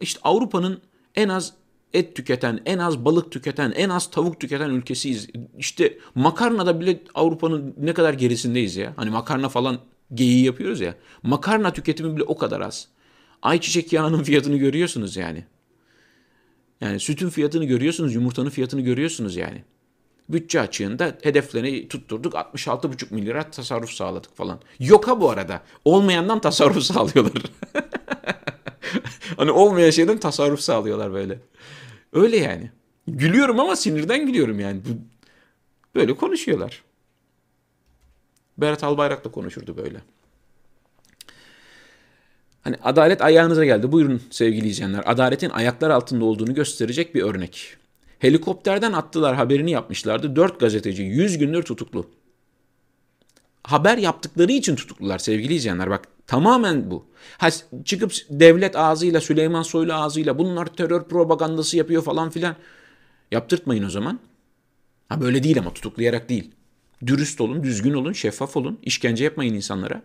İşte Avrupa'nın en az et tüketen, en az balık tüketen, en az tavuk tüketen ülkesiyiz. İşte makarnada bile Avrupa'nın ne kadar gerisindeyiz ya. Hani makarna falan geyiği yapıyoruz ya. Makarna tüketimi bile o kadar az. Ayçiçek yağının fiyatını görüyorsunuz yani. Yani sütün fiyatını görüyorsunuz, yumurtanın fiyatını görüyorsunuz yani. Bütçe açığında hedeflerini tutturduk 66,5 milyara tasarruf sağladık falan. Yok ha bu arada. Olmayandan tasarruf sağlıyorlar. hani olmayan şeyden tasarruf sağlıyorlar böyle. Öyle yani. Gülüyorum ama sinirden gülüyorum yani. Böyle konuşuyorlar. Berat Albayrak da konuşurdu böyle. Hani adalet ayağınıza geldi. Buyurun sevgili izleyenler. Adaletin ayaklar altında olduğunu gösterecek bir örnek. Helikopterden attılar haberini yapmışlardı. Dört gazeteci 100 gündür tutuklu. Haber yaptıkları için tutuklular sevgili izleyenler. Bak tamamen bu. Ha, çıkıp devlet ağzıyla Süleyman Soylu ağzıyla bunlar terör propagandası yapıyor falan filan. Yaptırtmayın o zaman. Ha böyle değil ama tutuklayarak değil. Dürüst olun, düzgün olun, şeffaf olun. İşkence yapmayın insanlara.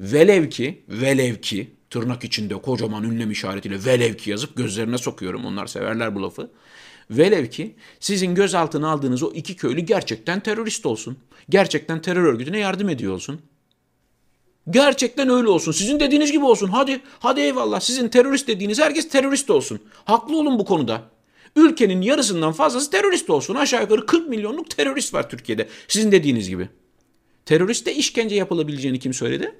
Velev ki, velev ki tırnak içinde kocaman ünlem işaretiyle velev ki yazıp gözlerine sokuyorum. Onlar severler bu lafı. Velev ki sizin gözaltına aldığınız o iki köylü gerçekten terörist olsun. Gerçekten terör örgütüne yardım ediyor olsun. Gerçekten öyle olsun. Sizin dediğiniz gibi olsun. Hadi, hadi eyvallah. Sizin terörist dediğiniz herkes terörist olsun. Haklı olun bu konuda. Ülkenin yarısından fazlası terörist olsun. Aşağı yukarı 40 milyonluk terörist var Türkiye'de. Sizin dediğiniz gibi. Teröriste işkence yapılabileceğini kim söyledi?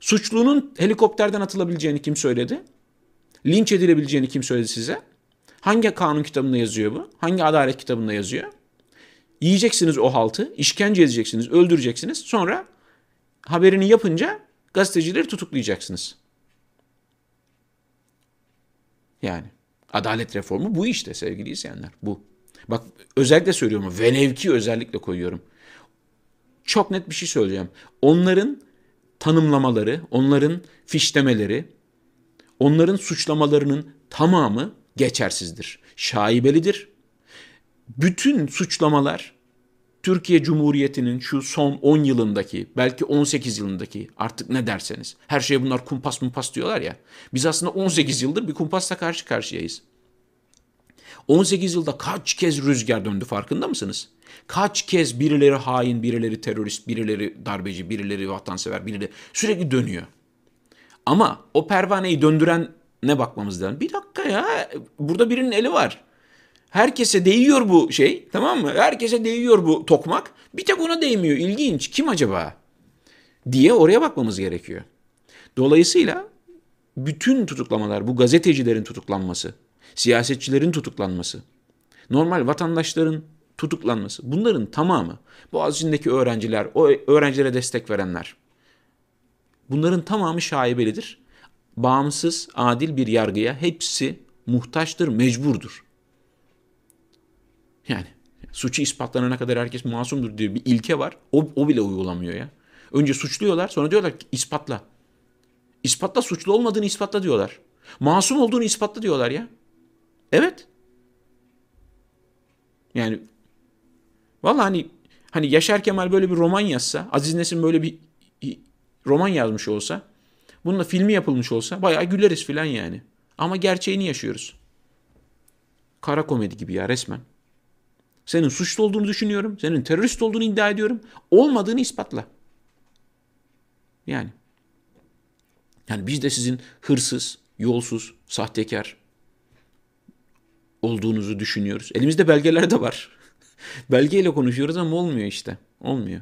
Suçlunun helikopterden atılabileceğini kim söyledi? Linç edilebileceğini kim söyledi size? Hangi kanun kitabında yazıyor bu? Hangi adalet kitabında yazıyor? Yiyeceksiniz o haltı, işkence edeceksiniz, öldüreceksiniz. Sonra haberini yapınca gazetecileri tutuklayacaksınız. Yani adalet reformu bu işte sevgili izleyenler. Bu. Bak özellikle söylüyorum. Velevki özellikle koyuyorum. Çok net bir şey söyleyeceğim. Onların tanımlamaları, onların fişlemeleri, onların suçlamalarının tamamı geçersizdir. Şaibelidir. Bütün suçlamalar Türkiye Cumhuriyeti'nin şu son 10 yılındaki, belki 18 yılındaki artık ne derseniz. Her şeye bunlar kumpas mumpas diyorlar ya. Biz aslında 18 yıldır bir kumpasla karşı karşıyayız. 18 yılda kaç kez rüzgar döndü farkında mısınız? Kaç kez birileri hain, birileri terörist, birileri darbeci, birileri vatansever, birileri sürekli dönüyor. Ama o pervaneyi döndüren ne bakmamız lazım? Bir dakika ya burada birinin eli var. Herkese değiyor bu şey tamam mı? Herkese değiyor bu tokmak. Bir tek ona değmiyor. İlginç. Kim acaba? Diye oraya bakmamız gerekiyor. Dolayısıyla bütün tutuklamalar, bu gazetecilerin tutuklanması, siyasetçilerin tutuklanması, normal vatandaşların tutuklanması bunların tamamı Boğaziçi'ndeki öğrenciler, o öğrencilere destek verenler bunların tamamı şaibelidir. Bağımsız, adil bir yargıya hepsi muhtaçtır, mecburdur. Yani suçu ispatlanana kadar herkes masumdur diye bir ilke var. O, o bile uygulamıyor ya. Önce suçluyorlar sonra diyorlar ki ispatla. İspatla suçlu olmadığını ispatla diyorlar. Masum olduğunu ispatla diyorlar ya. Evet. Yani vallahi hani hani Yaşar Kemal böyle bir roman yazsa, Aziz Nesin böyle bir roman yazmış olsa, bununla filmi yapılmış olsa bayağı güleriz filan yani. Ama gerçeğini yaşıyoruz. Kara komedi gibi ya resmen. Senin suçlu olduğunu düşünüyorum. Senin terörist olduğunu iddia ediyorum. Olmadığını ispatla. Yani. Yani biz de sizin hırsız, yolsuz, sahtekar olduğunuzu düşünüyoruz. Elimizde belgeler de var. Belgeyle konuşuyoruz ama olmuyor işte. Olmuyor.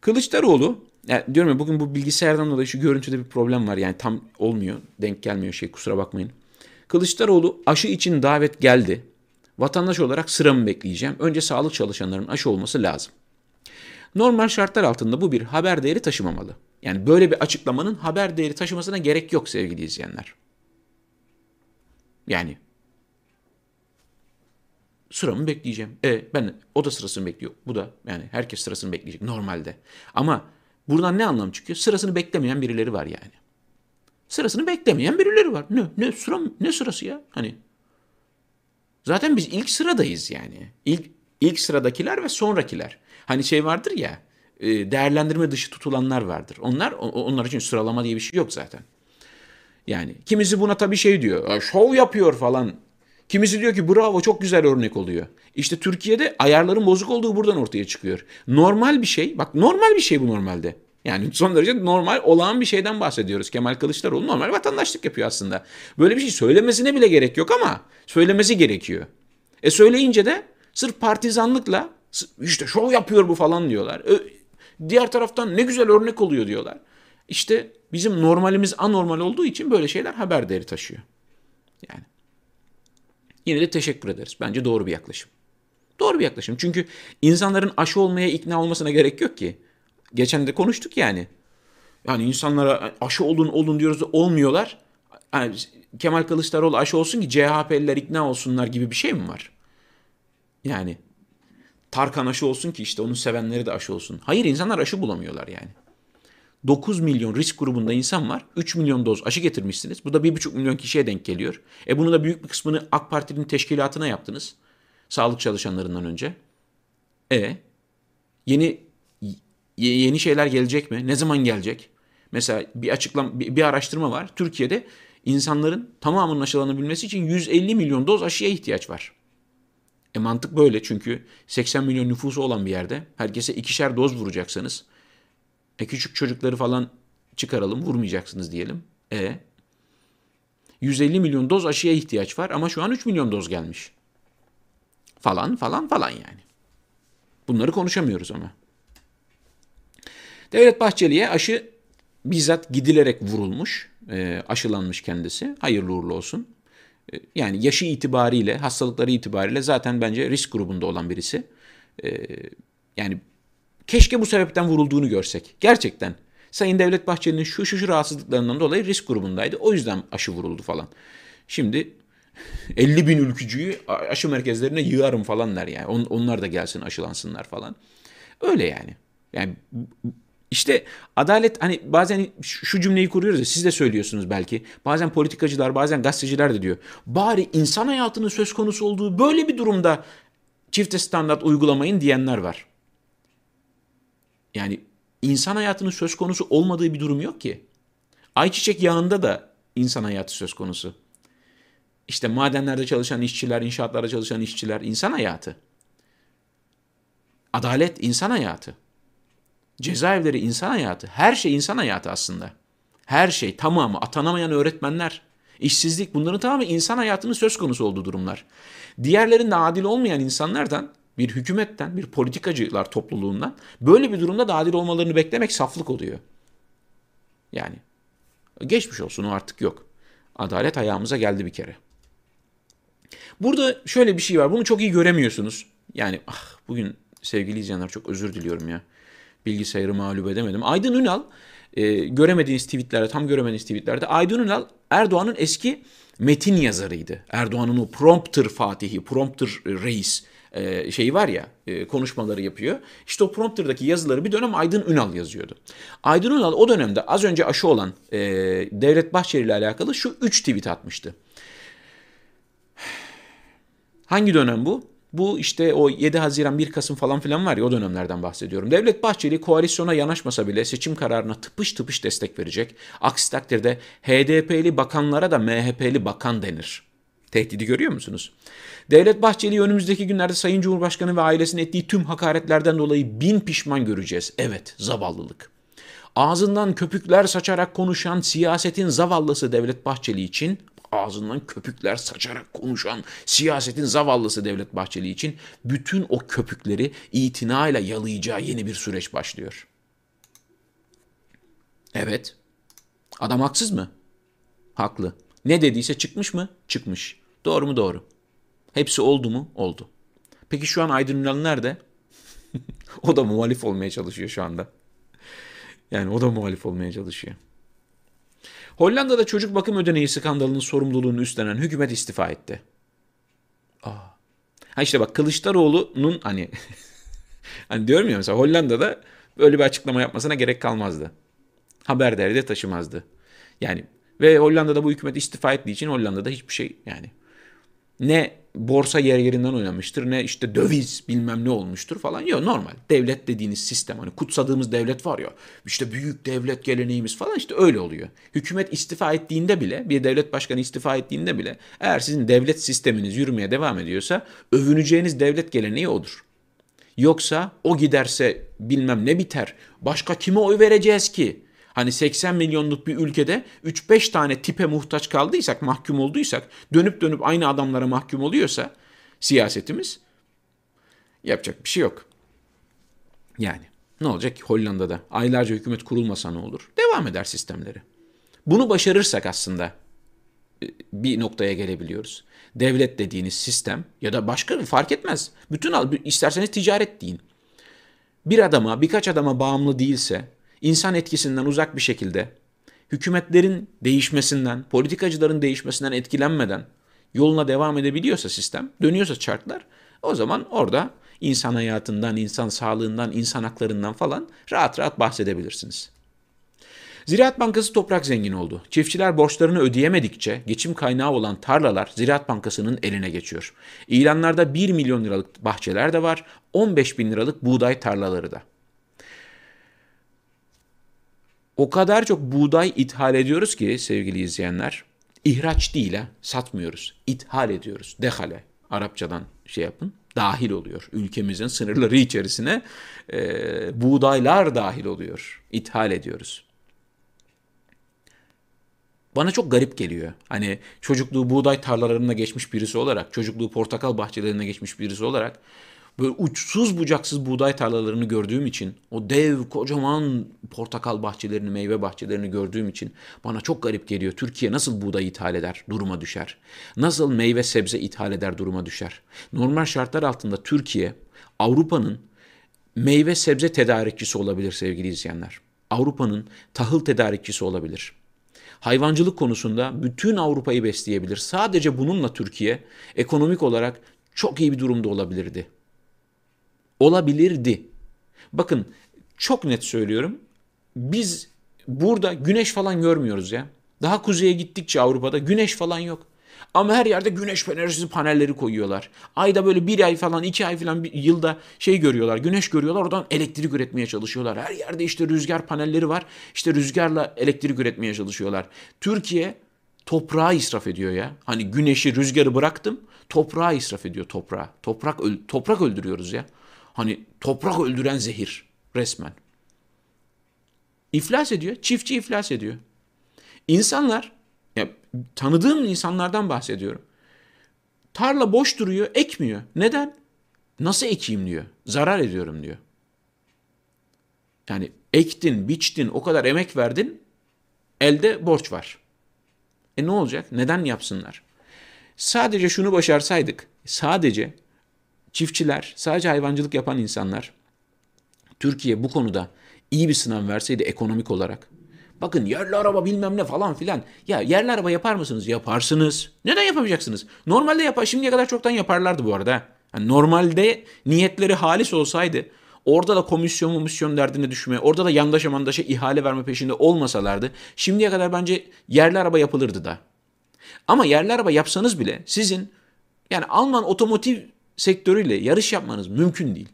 Kılıçdaroğlu, yani diyorum ya bugün bu bilgisayardan dolayı şu görüntüde bir problem var. Yani tam olmuyor. Denk gelmiyor şey kusura bakmayın. Kılıçdaroğlu aşı için davet geldi. Vatandaş olarak sıramı bekleyeceğim. Önce sağlık çalışanlarının aşı olması lazım. Normal şartlar altında bu bir haber değeri taşımamalı. Yani böyle bir açıklamanın haber değeri taşımasına gerek yok sevgili izleyenler. Yani sıramı bekleyeceğim. E ben o da sırasını bekliyor. Bu da yani herkes sırasını bekleyecek normalde. Ama Buradan ne anlam çıkıyor? Sırasını beklemeyen birileri var yani. Sırasını beklemeyen birileri var. Ne ne sıra ne sırası ya? Hani zaten biz ilk sıradayız yani. İlk ilk sıradakiler ve sonrakiler. Hani şey vardır ya, e, değerlendirme dışı tutulanlar vardır. Onlar onlar için sıralama diye bir şey yok zaten. Yani kimisi buna tabii şey diyor. Şov yapıyor falan. Kimisi diyor ki bravo çok güzel örnek oluyor. İşte Türkiye'de ayarların bozuk olduğu buradan ortaya çıkıyor. Normal bir şey. Bak normal bir şey bu normalde. Yani son derece normal olağan bir şeyden bahsediyoruz. Kemal Kılıçdaroğlu normal vatandaşlık yapıyor aslında. Böyle bir şey söylemesine bile gerek yok ama söylemesi gerekiyor. E söyleyince de sırf partizanlıkla işte şov yapıyor bu falan diyorlar. Diğer taraftan ne güzel örnek oluyor diyorlar. İşte bizim normalimiz anormal olduğu için böyle şeyler haber değeri taşıyor. Yani yine de teşekkür ederiz. Bence doğru bir yaklaşım. Doğru bir yaklaşım. Çünkü insanların aşı olmaya ikna olmasına gerek yok ki. Geçen de konuştuk yani. Yani insanlara aşı olun olun diyoruz olmuyorlar. Yani Kemal Kılıçdaroğlu aşı olsun ki CHP'liler ikna olsunlar gibi bir şey mi var? Yani Tarkan aşı olsun ki işte onun sevenleri de aşı olsun. Hayır insanlar aşı bulamıyorlar yani. 9 milyon risk grubunda insan var. 3 milyon doz aşı getirmişsiniz. Bu da 1,5 milyon kişiye denk geliyor. E bunu da büyük bir kısmını AK Parti'nin teşkilatına yaptınız. Sağlık çalışanlarından önce. E yeni yeni şeyler gelecek mi? Ne zaman gelecek? Mesela bir açıklam bir, bir araştırma var. Türkiye'de insanların tamamının aşılanabilmesi için 150 milyon doz aşıya ihtiyaç var. E mantık böyle çünkü 80 milyon nüfusu olan bir yerde herkese ikişer doz vuracaksanız e küçük çocukları falan çıkaralım vurmayacaksınız diyelim. E 150 milyon doz aşıya ihtiyaç var ama şu an 3 milyon doz gelmiş. Falan falan falan yani. Bunları konuşamıyoruz ama. Devlet Bahçeli'ye aşı bizzat gidilerek vurulmuş, e, aşılanmış kendisi. Hayırlı uğurlu olsun. E, yani yaşı itibariyle, hastalıkları itibariyle zaten bence risk grubunda olan birisi. E, yani keşke bu sebepten vurulduğunu görsek. Gerçekten. Sayın Devlet Bahçeli'nin şu şu şu rahatsızlıklarından dolayı risk grubundaydı. O yüzden aşı vuruldu falan. Şimdi 50 bin ülkücüyü aşı merkezlerine yığarım falan der yani. On, onlar da gelsin aşılansınlar falan. Öyle yani. Yani işte adalet hani bazen şu cümleyi kuruyoruz ya siz de söylüyorsunuz belki. Bazen politikacılar bazen gazeteciler de diyor. Bari insan hayatının söz konusu olduğu böyle bir durumda çifte standart uygulamayın diyenler var. Yani insan hayatının söz konusu olmadığı bir durum yok ki. Ayçiçek yağında da insan hayatı söz konusu. İşte madenlerde çalışan işçiler, inşaatlarda çalışan işçiler insan hayatı. Adalet insan hayatı. Cezaevleri insan hayatı. Her şey insan hayatı aslında. Her şey tamamı atanamayan öğretmenler, işsizlik bunların tamamı insan hayatının söz konusu olduğu durumlar. Diğerlerinde adil olmayan insanlardan bir hükümetten, bir politikacılar topluluğundan böyle bir durumda da adil olmalarını beklemek saflık oluyor. Yani geçmiş olsun o artık yok. Adalet ayağımıza geldi bir kere. Burada şöyle bir şey var. Bunu çok iyi göremiyorsunuz. Yani ah bugün sevgili izleyenler çok özür diliyorum ya bilgisayarı mağlup edemedim. Aydın Ünal e, göremediğiniz tweetlerde tam göremediğiniz tweetlerde Aydın Ünal Erdoğan'ın eski metin yazarıydı. Erdoğan'ın o prompter fatihi, prompter reis e, şeyi var ya e, konuşmaları yapıyor. İşte o prompterdaki yazıları bir dönem Aydın Ünal yazıyordu. Aydın Ünal o dönemde az önce aşı olan e, Devlet Bahçeli ile alakalı şu üç tweet atmıştı. Hangi dönem bu? Bu işte o 7 Haziran 1 Kasım falan filan var ya o dönemlerden bahsediyorum. Devlet Bahçeli koalisyona yanaşmasa bile seçim kararına tıpış tıpış destek verecek. Aksi takdirde HDP'li bakanlara da MHP'li bakan denir. Tehdidi görüyor musunuz? Devlet Bahçeli önümüzdeki günlerde Sayın Cumhurbaşkanı ve ailesinin ettiği tüm hakaretlerden dolayı bin pişman göreceğiz. Evet, zavallılık. Ağzından köpükler saçarak konuşan siyasetin zavallısı Devlet Bahçeli için ağzından köpükler saçarak konuşan siyasetin zavallısı Devlet Bahçeli için bütün o köpükleri itinayla yalayacağı yeni bir süreç başlıyor. Evet. Adam haksız mı? Haklı. Ne dediyse çıkmış mı? Çıkmış. Doğru mu? Doğru. Hepsi oldu mu? Oldu. Peki şu an Aydın Ünal nerede? o da muhalif olmaya çalışıyor şu anda. Yani o da muhalif olmaya çalışıyor. Hollanda'da çocuk bakım ödeneği skandalının sorumluluğunu üstlenen hükümet istifa etti. Aa. Ha işte bak Kılıçdaroğlu'nun hani hani diyorum ya mesela Hollanda'da böyle bir açıklama yapmasına gerek kalmazdı. Haber değeri de taşımazdı. Yani ve Hollanda'da bu hükümet istifa ettiği için Hollanda'da hiçbir şey yani ne borsa yer yerinden oynamıştır ne işte döviz bilmem ne olmuştur falan. Yok normal. Devlet dediğiniz sistem hani kutsadığımız devlet var ya işte büyük devlet geleneğimiz falan işte öyle oluyor. Hükümet istifa ettiğinde bile bir devlet başkanı istifa ettiğinde bile eğer sizin devlet sisteminiz yürümeye devam ediyorsa övüneceğiniz devlet geleneği odur. Yoksa o giderse bilmem ne biter. Başka kime oy vereceğiz ki? Hani 80 milyonluk bir ülkede 3-5 tane tipe muhtaç kaldıysak, mahkum olduysak, dönüp dönüp aynı adamlara mahkum oluyorsa siyasetimiz yapacak bir şey yok. Yani ne olacak ki Hollanda'da aylarca hükümet kurulmasa ne olur? Devam eder sistemleri. Bunu başarırsak aslında e, bir noktaya gelebiliyoruz. Devlet dediğiniz sistem ya da başka fark etmez. Bütün isterseniz ticaret deyin. Bir adama, birkaç adama bağımlı değilse insan etkisinden uzak bir şekilde hükümetlerin değişmesinden, politikacıların değişmesinden etkilenmeden yoluna devam edebiliyorsa sistem, dönüyorsa çarklar o zaman orada insan hayatından, insan sağlığından, insan haklarından falan rahat rahat bahsedebilirsiniz. Ziraat Bankası toprak zengin oldu. Çiftçiler borçlarını ödeyemedikçe geçim kaynağı olan tarlalar Ziraat Bankası'nın eline geçiyor. İlanlarda 1 milyon liralık bahçeler de var, 15 bin liralık buğday tarlaları da o kadar çok buğday ithal ediyoruz ki sevgili izleyenler. İhraç değil ha, satmıyoruz. İthal ediyoruz. Dehale. Arapçadan şey yapın. Dahil oluyor. Ülkemizin sınırları içerisine e, buğdaylar dahil oluyor. İthal ediyoruz. Bana çok garip geliyor. Hani çocukluğu buğday tarlalarına geçmiş birisi olarak, çocukluğu portakal bahçelerine geçmiş birisi olarak böyle uçsuz bucaksız buğday tarlalarını gördüğüm için, o dev kocaman portakal bahçelerini, meyve bahçelerini gördüğüm için bana çok garip geliyor. Türkiye nasıl buğday ithal eder, duruma düşer? Nasıl meyve sebze ithal eder, duruma düşer? Normal şartlar altında Türkiye Avrupa'nın meyve sebze tedarikçisi olabilir sevgili izleyenler. Avrupa'nın tahıl tedarikçisi olabilir. Hayvancılık konusunda bütün Avrupa'yı besleyebilir. Sadece bununla Türkiye ekonomik olarak çok iyi bir durumda olabilirdi olabilirdi. Bakın çok net söylüyorum. Biz burada güneş falan görmüyoruz ya. Daha kuzeye gittikçe Avrupa'da güneş falan yok. Ama her yerde güneş enerjisi panelleri koyuyorlar. Ayda böyle bir ay falan iki ay falan bir yılda şey görüyorlar. Güneş görüyorlar oradan elektrik üretmeye çalışıyorlar. Her yerde işte rüzgar panelleri var. İşte rüzgarla elektrik üretmeye çalışıyorlar. Türkiye toprağı israf ediyor ya. Hani güneşi rüzgarı bıraktım toprağı israf ediyor toprağı. Toprak, toprak öldürüyoruz ya. Hani toprak öldüren zehir resmen. İflas ediyor. Çiftçi iflas ediyor. İnsanlar, ya tanıdığım insanlardan bahsediyorum. Tarla boş duruyor, ekmiyor. Neden? Nasıl ekeyim diyor. Zarar ediyorum diyor. Yani ektin, biçtin, o kadar emek verdin, elde borç var. E ne olacak? Neden yapsınlar? Sadece şunu başarsaydık, sadece çiftçiler, sadece hayvancılık yapan insanlar Türkiye bu konuda iyi bir sınav verseydi ekonomik olarak. Bakın yerli araba bilmem ne falan filan. Ya yerli araba yapar mısınız? Yaparsınız. Neden yapamayacaksınız? Normalde yapar. Şimdiye kadar çoktan yaparlardı bu arada. Yani normalde niyetleri halis olsaydı orada da komisyon komisyon derdine düşme, orada da yandaşa mandaşa ihale verme peşinde olmasalardı şimdiye kadar bence yerli araba yapılırdı da. Ama yerli araba yapsanız bile sizin yani Alman otomotiv sektörüyle yarış yapmanız mümkün değil.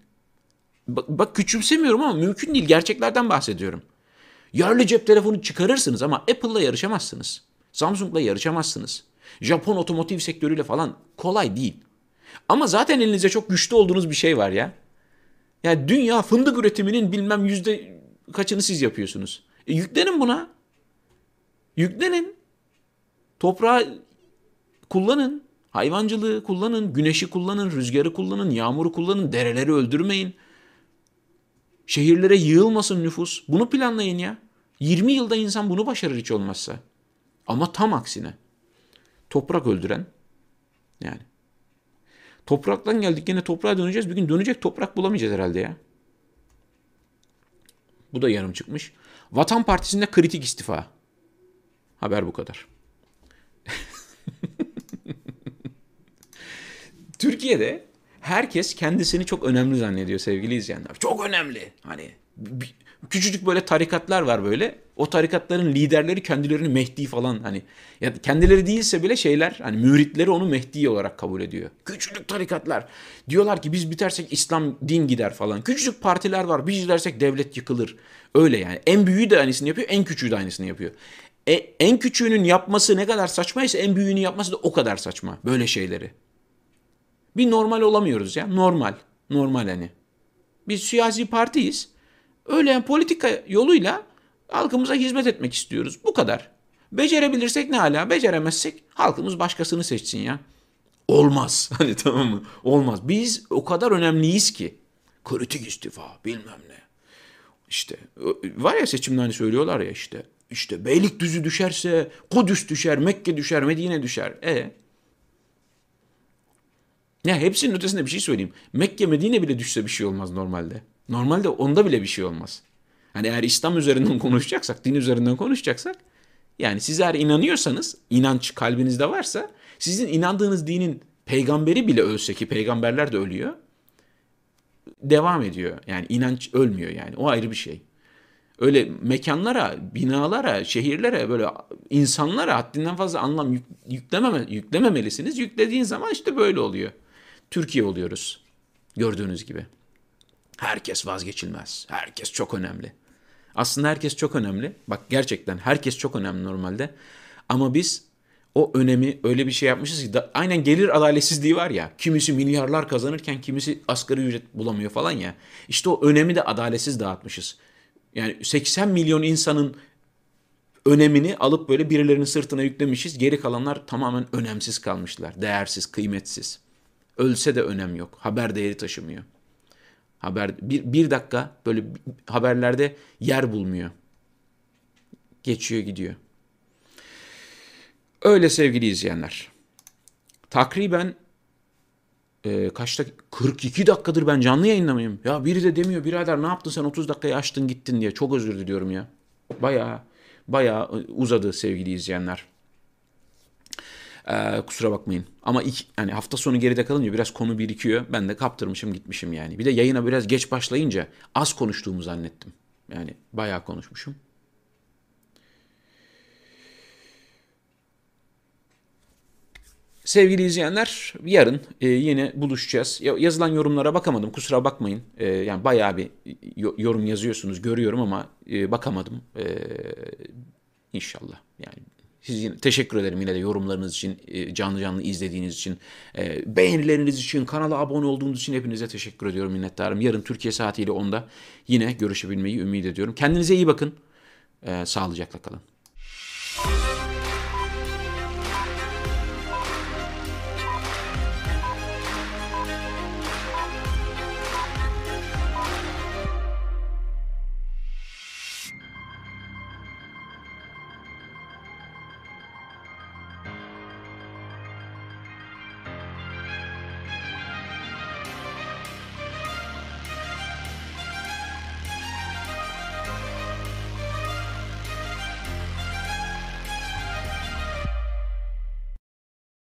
Bak, bak küçümsemiyorum ama mümkün değil. Gerçeklerden bahsediyorum. Yerli cep telefonu çıkarırsınız ama Apple'la yarışamazsınız. Samsung'la yarışamazsınız. Japon otomotiv sektörüyle falan kolay değil. Ama zaten elinizde çok güçlü olduğunuz bir şey var ya. Yani dünya fındık üretiminin bilmem yüzde kaçını siz yapıyorsunuz. E yüklenin buna. Yüklenin. Toprağı kullanın. Hayvancılığı kullanın, güneşi kullanın, rüzgarı kullanın, yağmuru kullanın, dereleri öldürmeyin. Şehirlere yığılmasın nüfus. Bunu planlayın ya. 20 yılda insan bunu başarır hiç olmazsa. Ama tam aksine. Toprak öldüren yani. Topraktan geldik yine toprağa döneceğiz. Bir gün dönecek toprak bulamayacağız herhalde ya. Bu da yarım çıkmış. Vatan Partisi'nde kritik istifa. Haber bu kadar. Türkiye'de herkes kendisini çok önemli zannediyor sevgili izleyenler. Çok önemli. Hani küçücük böyle tarikatlar var böyle. O tarikatların liderleri kendilerini Mehdi falan hani ya kendileri değilse bile şeyler hani müritleri onu Mehdi olarak kabul ediyor. Küçücük tarikatlar. Diyorlar ki biz bitersek İslam din gider falan. Küçücük partiler var. Biz gidersek devlet yıkılır. Öyle yani. En büyüğü de aynısını yapıyor, en küçüğü de aynısını yapıyor. E, en küçüğünün yapması ne kadar saçmaysa en büyüğünün yapması da o kadar saçma. Böyle şeyleri. Bir normal olamıyoruz ya. Normal. Normal hani. Biz siyasi partiyiz. Öyle yani politika yoluyla halkımıza hizmet etmek istiyoruz. Bu kadar. Becerebilirsek ne hala, beceremezsek halkımız başkasını seçsin ya. Olmaz. Hani tamam mı? Olmaz. Biz o kadar önemliyiz ki. Kritik istifa bilmem ne. İşte var ya seçimde hani söylüyorlar ya işte. İşte Beylikdüzü düşerse Kudüs düşer, Mekke düşer, Medine düşer. E ya hepsinin ötesinde bir şey söyleyeyim. Mekke, Medine bile düşse bir şey olmaz normalde. Normalde onda bile bir şey olmaz. Hani eğer İslam üzerinden konuşacaksak, din üzerinden konuşacaksak yani siz eğer inanıyorsanız, inanç kalbinizde varsa sizin inandığınız dinin peygamberi bile ölse ki peygamberler de ölüyor. Devam ediyor. Yani inanç ölmüyor yani. O ayrı bir şey. Öyle mekanlara, binalara, şehirlere böyle insanlara haddinden fazla anlam yüklememe, yüklememelisiniz. Yüklediğin zaman işte böyle oluyor. Türkiye oluyoruz. Gördüğünüz gibi. Herkes vazgeçilmez. Herkes çok önemli. Aslında herkes çok önemli. Bak gerçekten herkes çok önemli normalde. Ama biz o önemi öyle bir şey yapmışız ki da, aynen gelir adaletsizliği var ya. Kimisi milyarlar kazanırken kimisi asgari ücret bulamıyor falan ya. İşte o önemi de adaletsiz dağıtmışız. Yani 80 milyon insanın önemini alıp böyle birilerinin sırtına yüklemişiz. Geri kalanlar tamamen önemsiz kalmışlar. Değersiz, kıymetsiz. Ölse de önem yok. Haber değeri taşımıyor. Haber bir, bir dakika böyle haberlerde yer bulmuyor. Geçiyor gidiyor. Öyle sevgili izleyenler. Takriben e, kaçta 42 dakikadır ben canlı yayınlamayayım. Ya biri de demiyor birader ne yaptın sen 30 dakikayı açtın gittin diye. Çok özür diliyorum ya. Baya baya uzadı sevgili izleyenler. Ee, kusura bakmayın. Ama ilk, yani hafta sonu geride kalınca biraz konu birikiyor. Ben de kaptırmışım gitmişim yani. Bir de yayına biraz geç başlayınca az konuştuğumu zannettim. Yani bayağı konuşmuşum. Sevgili izleyenler yarın e, yine buluşacağız. Yazılan yorumlara bakamadım kusura bakmayın. E, yani bayağı bir yorum yazıyorsunuz görüyorum ama e, bakamadım. E, inşallah yani siz yine, teşekkür ederim yine de yorumlarınız için, e, canlı canlı izlediğiniz için, e, beğenileriniz için, kanala abone olduğunuz için hepinize teşekkür ediyorum minnettarım. Yarın Türkiye saatiyle onda yine görüşebilmeyi ümit ediyorum. Kendinize iyi bakın. E, sağlıcakla kalın.